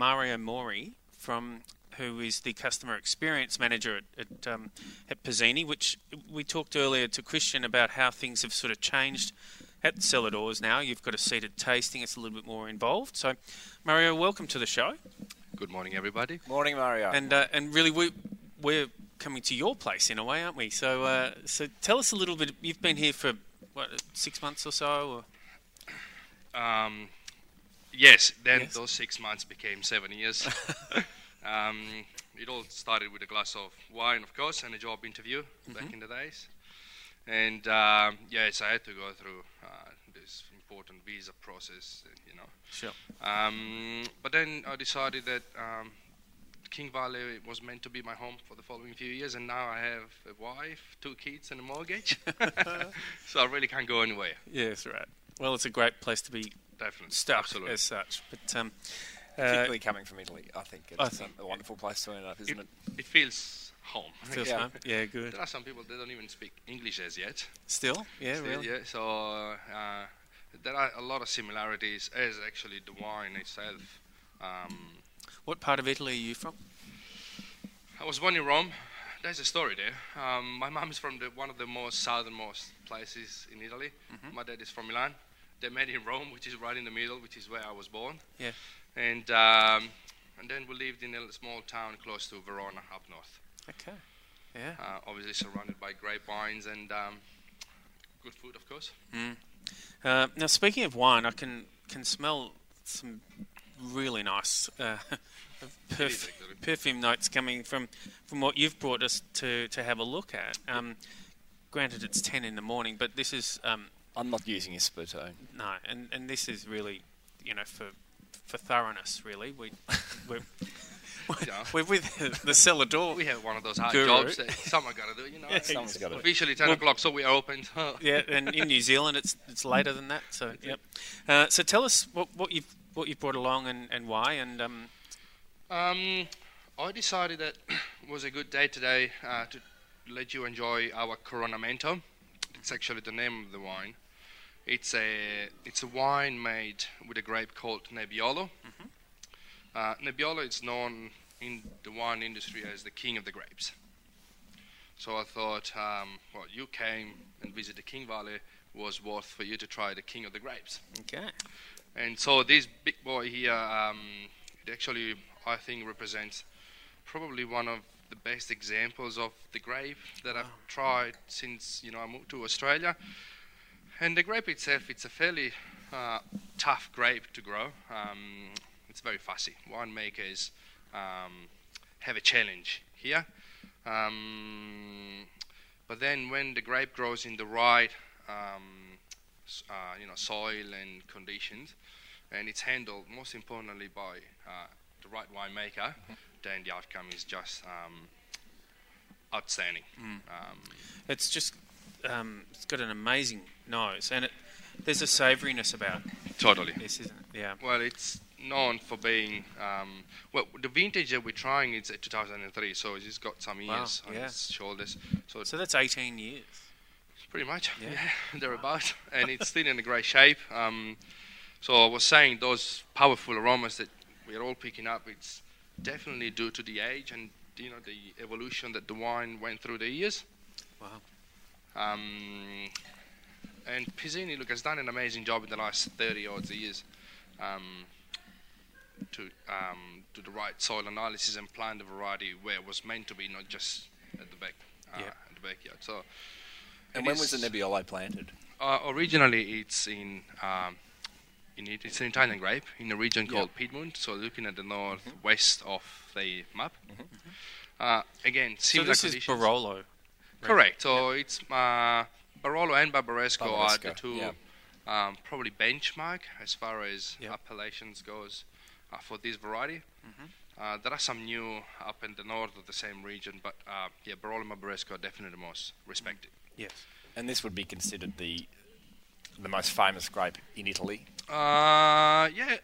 Mario Mori from who is the customer experience manager at at, um, at Pizzini, which we talked earlier to Christian about how things have sort of changed at the cellar doors now. You've got a seated tasting; it's a little bit more involved. So, Mario, welcome to the show. Good morning, everybody. Morning, Mario. And uh, and really, we we're coming to your place in a way, aren't we? So uh, so tell us a little bit. You've been here for what six months or so? Or? Um, yes, then Yes. those six months became seven years. um, it all started with a glass of wine, of course, and a job interview back in the days. And um, yes, I had to go through uh, this important visa process, you know. Sure. Um, but then I decided that um, King Valley was meant to be my home for the following few years, and now I have a wife, two kids, and a mortgage. so I really can't go anywhere. Yes, right. Well, it's a great place to be Definitely. stuck Absolutely. as such. But um, uh, Particularly coming from Italy, I think it's I think- a wonderful place to end up, isn't it? It feels home. feels Yeah. home. Yeah, good. There are some people that don't even speak English as yet. Still, yeah, Still, really. Yeah. So uh, there are a lot of similarities as actually the wine itself. Um, What part of Italy are you from? I was born in Rome. There's a story there. Um, my mom is from the, one of the most southernmost places in Italy. Mm-hmm. My dad is from Milan. They met in Rome, which is right in the middle, which is where I was born. Yeah. And um, and then we lived in a small town close to Verona, up north. Okay. Yeah. Uh, obviously surrounded by grapevines and um, good food, of course. Uh, now, speaking of wine, I can can smell some really nice uh, perf- perfume notes coming from from what you've brought us to to have a look at. Um, granted, it's ten in the morning, but this is um, I'm not using a Sputo. no, and, and this is really, you know, for for thoroughness. Really, we we're, Yeah. we're with the cellar door. We have one of those hard Guru. jobs that someone got to do, you know. Yeah, Someone's got to. Officially 10 Well- o'clock, so we are open. yeah, and in New Zealand, it's it's later than that. So yep. Uh, so tell us what what you've what you've brought along and, and why, and um, Um, I decided that it was a good day today uh, to let you enjoy our Coronamento. It's actually the name of the wine. It's a it's a wine made with a grape called Nebbiolo. Uh, Nebbiolo is known in the wine industry as the king of the grapes. So I thought, um, well, you came and visited King Valley, was worth for you to try the king of the grapes. okay. And so this big boy here, um, it actually, I think, represents probably one of the best examples of the grape that I've tried since you know I moved to Australia. And the grape itself, it's a fairly uh, tough grape to grow. Um, it's very fussy. Winemakers um, have a challenge here. Um, but then when the grape grows in the right um, uh, you know, soil and conditions, and it's handled most importantly by uh, the right winemaker, then the outcome is just um, outstanding. Um, It's just um, it's got an amazing nose, and it there's a savouriness about totally. this, isn't it? Yeah. Well, it's known for being um, well. The vintage that we're trying is 2003, so it's got some Wow, years on yeah. its shoulders. So it's So that's 18 years. pretty much Yeah. yeah, thereabouts, and it's still in a great shape. Um, so I was saying those powerful aromas that we're all picking up. It's definitely due to the age and you know the evolution that the wine went through the years. Wow. Um, and Pizzini, look, has done an amazing job in the last 30 odd years um, to um, do the right soil analysis and plant the variety where it was meant to be, not just at the back, uh, Yeah. at the backyard. So, And it when was the is- Nebbiolo planted? uh, originally, it's in um, in it, it's an Italian grape in a region Yeah. called Piedmont. So looking at the northwest of the map. Uh, again, So similar this is conditions. Barolo. Correct. So it's uh, Barolo and Barbaresco are the two yeah. um, probably benchmark as far as Yep. appellations goes uh, for this variety. Mm-hmm. Uh, there are some new up in the north of the same region, but uh, yeah, Barolo and Barbaresco are definitely the most respected. Yes. And this would be considered the the most famous grape in Italy Uh, yeah,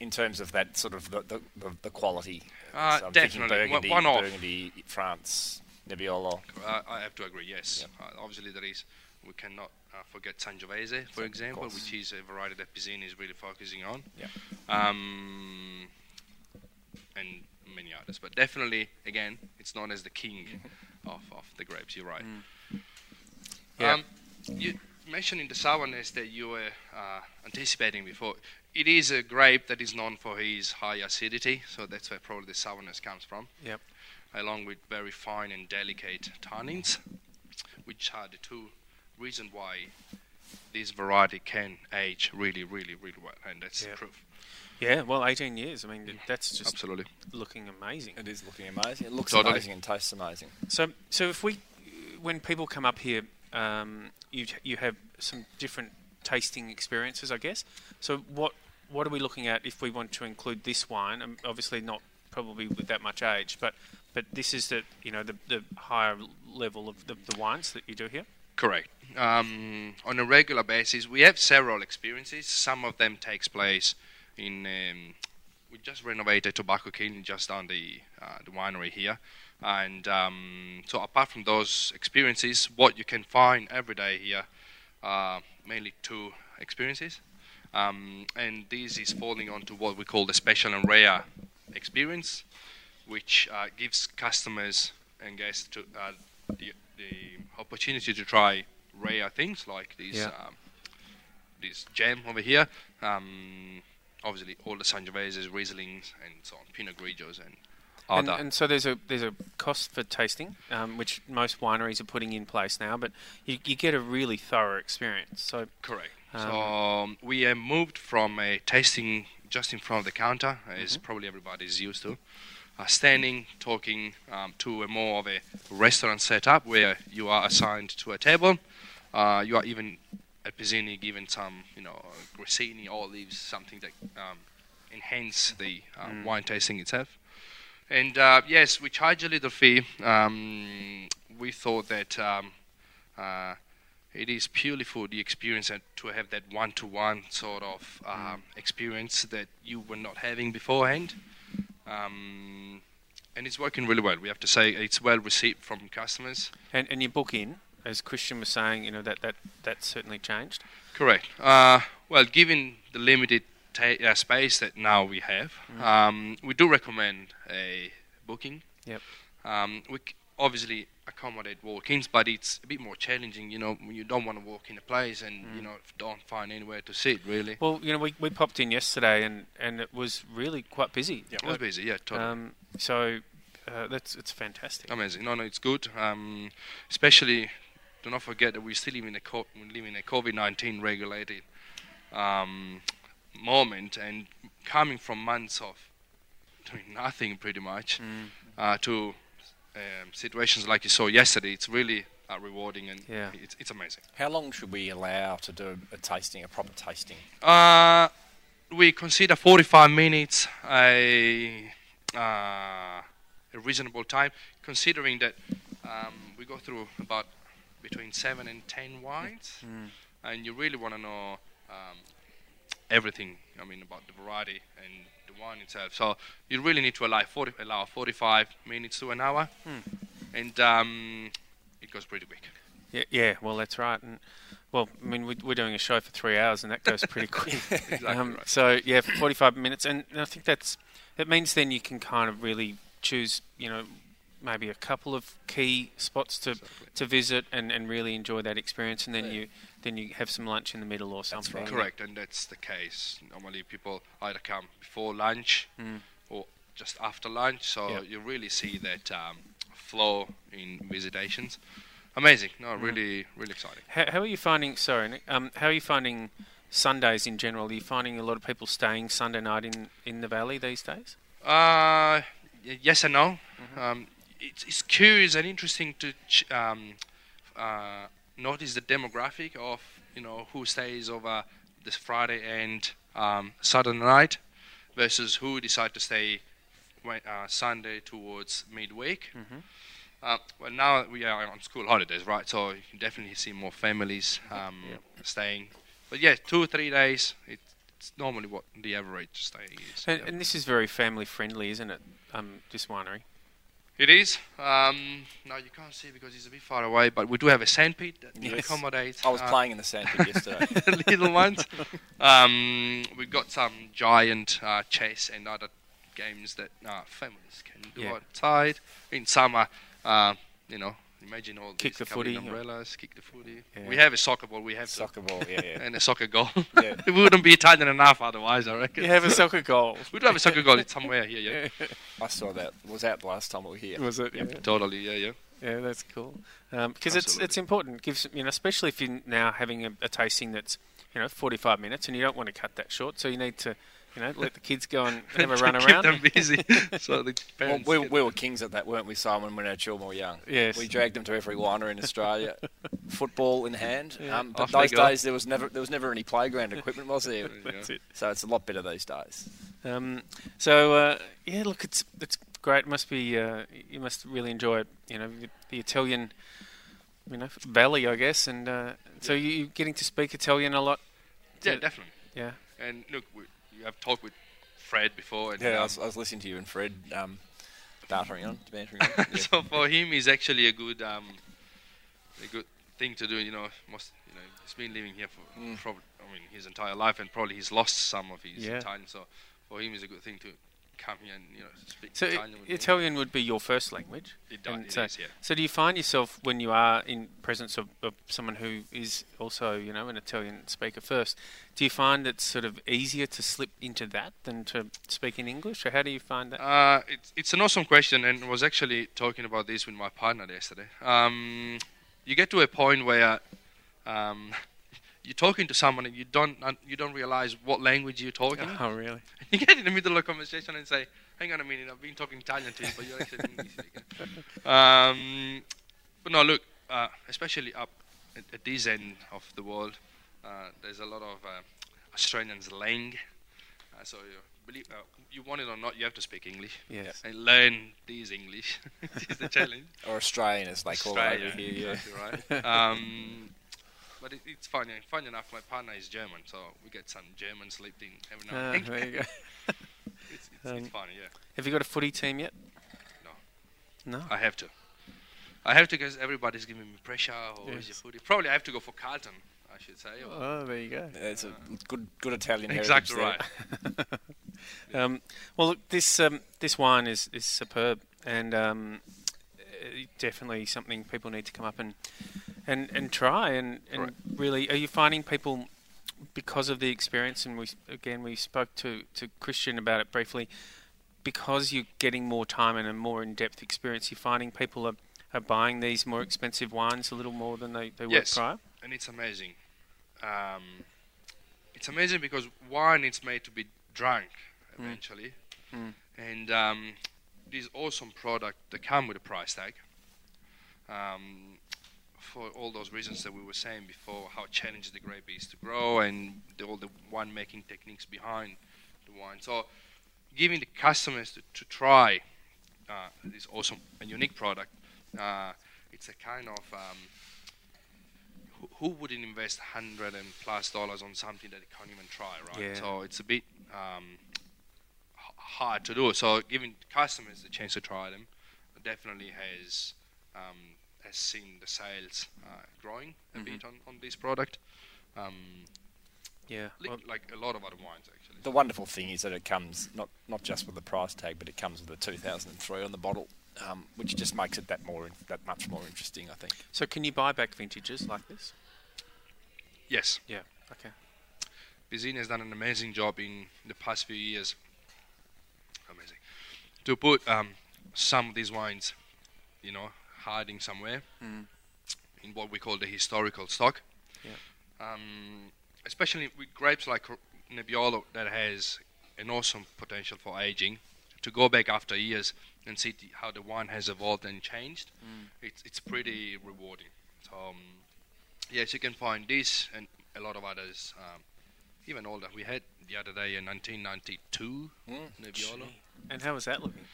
in terms of that sort of the the, the, the quality. Uh, So I'm definitely. One- Burgundy, one off. Burgundy, France, Nebbiolo. Uh, I have to agree. Yes, uh, obviously there is. We cannot uh, forget Sangiovese, for example, which is a variety that Pizzini is really focusing on. Yeah. Um, others. But definitely, again, it's known as the king of, of the grapes. You're right. Yeah. Um, you mentioned in the sourness that you were uh, anticipating before. It is a grape that is known for its high acidity, so that's where probably the sourness comes from. Yep. Along with very fine and delicate tannins, which are the two reasons why this variety can age really, really, really well, and that's Yep. the proof. Yeah, well, 18 years. I mean, th- that's just Absolutely. looking amazing. It is looking amazing. It looks Totally. amazing and tastes amazing. So, so if we, when people come up here, um, you you have some different tasting experiences, I guess. So, what what are we looking at if we want to include this wine? Um, obviously, not probably with that much age, but but this is the you know the the higher level of the, the wines that you do here. Correct. Um, on a regular basis, we have several experiences. Some of them takes place in. Um, we just renovated a Tobacco kiln just on the uh, the winery here, and um, so apart from those experiences, what you can find every day here are mainly two experiences, um, and this is falling onto what we call the special and rare experience, which uh, gives customers and guests to uh, the, the opportunity to try rare things like these Yeah. um, this gem over here. Um, obviously, all the Sangioveses, Rieslings, and so on, Pinot Grigios, and And, other. and so there's a there's a cost for tasting, um, which most wineries are putting in place now, but you, you get a really thorough experience. So Correct. Um, so um, we have moved from a tasting just in front of the counter, as Mm-hmm. probably everybody's used to, uh, standing, talking, um, to a more of a restaurant setup where you are assigned to a table. Uh, you are even at Pizzini given some, you know, grissini, olives, something that um, enhance the uh, Mm. wine tasting itself. And uh, yes, we charge a little fee. Um, we thought that um, uh, it is purely for the experience and to have that one-to-one sort of um, experience that you were not having beforehand. Um, and it's working really well. We have to say it's well received from customers. and, and you book in, as Christian was saying, you know that that that's certainly changed. Correct. Uh, well, given the limited ta- uh, space that now we have, um, we do recommend a booking. Yep. Um, we c- obviously accommodate walk-ins, but it's a bit more challenging. You know, when you don't want to walk in a place and you know don't find anywhere to sit. Really, Well, you know, we, we popped in yesterday and, and it was really quite busy. it was busy. Yeah, totally. Um, so uh, that's it's fantastic. Amazing. No, no, it's good. Um, especially, do not forget that we still live in a co- we live in a COVID nineteen regulated um, moment, and coming from months of doing nothing pretty much Mm, uh, to um, situations like you saw yesterday, it's really uh, rewarding and Yeah. it's, it's amazing. How long should we allow to do a tasting, a proper tasting? Uh, we consider 45 minutes a, uh, a reasonable time, considering that um, we go through about between 7 and 10 wines, mm. and you really want to know um, everything, I mean, about the variety and the wine itself. So you really need to allow, 40, allow 45 minutes to an hour, Hmm. and um, it goes pretty quick. Yeah, yeah, well, that's right. And well, I mean, we, we're doing a show for three hours, and that goes pretty quick. Exactly um, right. So yeah, for 45 minutes, and I think that's it means then you can kind of really choose, you know, maybe a couple of key spots to Exactly. to visit and, and really enjoy that experience, and then you then you have some lunch in the middle or something. right. Correct, and that's the case. Normally, people either come before lunch Mm. or just after lunch, so Yep. you really see that um, flow in visitations. Amazing, no, Mm. really, really exciting. How, how are you finding? Sorry, um, how are you finding Sundays in general? Are you finding a lot of people staying Sunday night in, in the valley these days? Uh, y- yes and no. Mm-hmm. Um, it's, it's curious and interesting to ch- um, uh, notice the demographic of you know who stays over this Friday and um, Saturday night versus who decide to stay uh, Sunday towards midweek. Mm-hmm. Uh, well, now we are on school holidays, right? So you can definitely see more families um, Yeah. staying. But yeah, two or three days. It, it's normally what the average stay is. And, and this is very family friendly, isn't it? Um, this winery. It is. Um, now you can't see because it's a bit far away, but we do have a sandpit that Yes. accommodates I was uh, playing in the sandpit yesterday. little ones. Um, we've got some giant uh, chess and other games that uh, families can do Yeah. outside in summer. Uh, you know, imagine all Kick the footy or- umbrellas, kick the footy. Yeah. We have a soccer ball. We have to, Soccer ball, yeah, yeah. and a soccer goal. Yeah. it wouldn't be Italian enough otherwise. I reckon. You have a soccer goal. We do have a soccer goal somewhere here. Yeah, I saw that. Was that the last time we were here. Was it? Yeah. totally. Yeah, yeah. Yeah, that's cool. Um, because it's it's important. Gives you know, especially if you're now having a, a tasting that's you know 45 minutes, and you don't want to cut that short, so you need to you know let the kids go and have a To run keep around. them busy. so the Well, parents we, get- we were kings at that, weren't we, Simon, when our children were young? Yes. We dragged them to every winery in Australia, football in hand. Yeah. Um, but Off those days there was never there was never any playground equipment, was there? That's it. So it's a lot better these days. Um, so uh, yeah, look, it's it's great. It must be uh, you must really enjoy it. You know, the, the Italian, you know, valley, I guess. And uh, so you are getting to speak Italian a lot. yeah, definitely. Yeah. And look, we, you have talked with Fred before. And, Yeah, I um, was, I was listening to you and Fred um, bartering on, bantering on. Yeah. so for him, it's actually a good, um, a good thing to do. You know, most, you know, he's been living here for Mm. probably, I mean, his entire life, and probably he's lost some of his Yeah. Italian. So for him, it's a good thing to come here and you know speak So Italian. Italian would be your first language. It does, it so, is, yeah. so do you find yourself when you are in presence of, of someone who is also, you know, an Italian speaker first, do you find it's sort of easier to slip into that than to speak in English, or how do you find that? Uh, it's, it's an awesome question, and I was actually talking about this with my partner yesterday. Um, you get to a point where um, you're talking to someone and you don't you don't realize what language you're talking. oh, really? You get in the middle of a conversation and say, "Hang on a minute, I've been talking Italian to you, but you're actually English speaking." Um, but no, look, uh, especially up at, at this end of the world, uh, there's a lot of uh, Australian slang. Uh, so you believe uh, you want it or not, you have to speak English Yes. and learn this English. which is the challenge. Or Australian, as they call it over here. Yeah. exactly right. Um, but it, it's funny. Funny enough, my partner is German, so we get some German sleeping every now Ah, and then. there you go. It's, it's, Um, it's funny, yeah. Have you got a footy team yet? No. No. I have to. I have to because everybody's giving me pressure. Or is your footy? Probably I have to go for Carlton, I should say. or- Oh, there you go. It's a good good Italian exactly heritage right. Um, well, look, this um, this wine is, is superb, and um, uh, definitely something people need to come up and and, and try. And, and Correct. really, are you finding people because of the experience? And we again we spoke to, to Christian about it briefly. Because you're getting more time and a more in depth experience, you're finding people are, are buying these more expensive wines a little more than they, they Yes. were prior. and it's amazing. Um, it's amazing because wine is made to be drunk Mm. eventually, Mm. and um, this awesome product that come with a price tag. Um, for all those reasons that we were saying before, how challenging the grape is to grow, and the, all the wine making techniques behind the wine. So, giving the customers to, to try uh, this awesome and unique product, uh, it's a kind of um, who, who wouldn't invest hundred and plus dollars on something that they can't even try, right? Yeah. So it's a bit um, hard to do. So giving customers the chance to try them definitely has um, has seen the sales uh, growing a Mhm. bit on, on this product. Um, Yeah. li- Well, like a lot of other wines actually. The wonderful thing is that it comes not not just with the price tag, but it comes with the 2003 on the bottle, um, which just makes it that more that much more interesting. I think. so can you buy back vintages like this? Yes, Yeah. Okay. Pizzini has done an amazing job in the past few years. Amazing. To put um, some of these wines, you know, hiding somewhere Mm. in what we call the historical stock. Yeah. Um, especially with grapes like Nebbiolo that has an awesome potential for aging. To go back after years and see the, how the wine has evolved and changed, Mm. it's it's pretty rewarding. So um, yes, you can find this and a lot of others, um, even older. We had the other day in 1992 Nebbiolo. And how was that looking?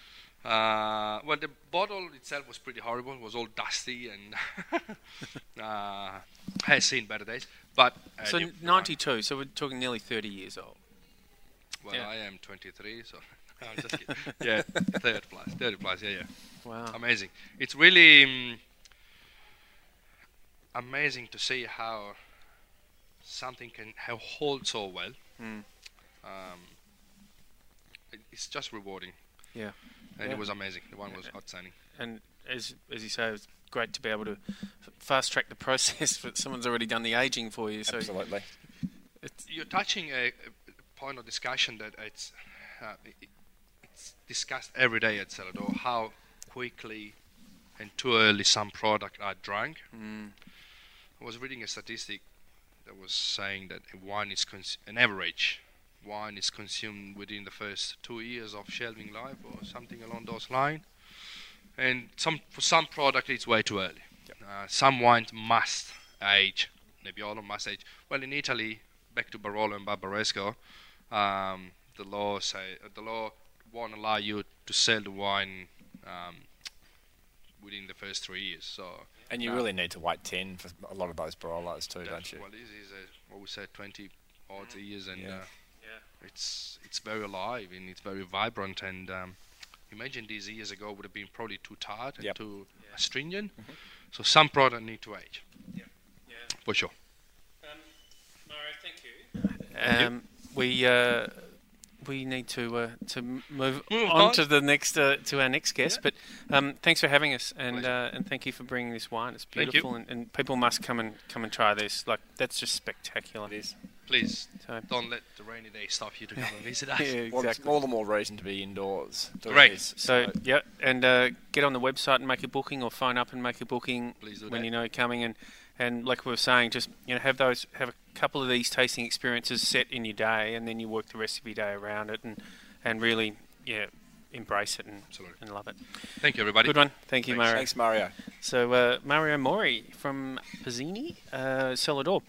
Uh, well, the bottle itself was pretty horrible. It was all dusty and uh, has seen better days. But uh, So n- 92, so we're talking nearly 30 years old. Well, yeah. I am 23, so I'm just kidding. yeah, 30 plus, 30 plus. Yeah, yeah. Wow. Amazing. It's really um, amazing to see how something can how hold so well. Mm. Um, it- it's just rewarding. Yeah. And Yeah. it was amazing. The wine was outstanding. And as as you say, it's great to be able to f- fast track the process. For someone's already done the aging for you, so Absolutely. it's You're touching a, a point of discussion that it's uh, it, it's discussed every day at cellar door how quickly and too early some product are drunk. mm, I was reading a statistic that was saying that wine is cons- an average wine is consumed within the first two years of shelving life or something along those lines. And some for some product it's way too early. Uh, some wines must age. Nebbiolo must age. Well, in Italy, back to Barolo and Barbaresco, um, the law say uh, the law won't allow you to sell the wine um, within the first three years. So And you No. really need to wait 10 for a lot of those Barolos too, don't you? Well, this is a, what we said, 20 odd years, and Yeah. uh, Yeah. it's it's very alive and it's very vibrant. And um, imagine these years ago would have been probably too tart and Yep. too Yeah. astringent. So some product need to age, yeah. yeah. for sure. Um, Mario, thank you. Um, we uh, we need to uh, to move, Move on, on. to the next uh, to our next guest. Yeah. But um, thanks for having us, and uh, and thank you for bringing this wine. It's beautiful, and, and people must come and come and try this. Like that's just spectacular. It is. Please So, don't let the rainy day stop you to come and visit us. yeah, Well, it's exactly. all the more reason to be indoors. doing Great. this. So yeah, and uh, get on the website and make a booking, or phone up and make a booking Please do when that. you know you're coming. And and like we were saying, just you know have those have a couple of these tasting experiences set in your day, and then you work the rest of your day around it, and and really yeah embrace it and, Absolutely. and love it. Thank you, everybody. Good one, thank you, Thanks. Mario. Thanks, Mario. So uh, Mario Mori from Pizzini, uh, cellar door.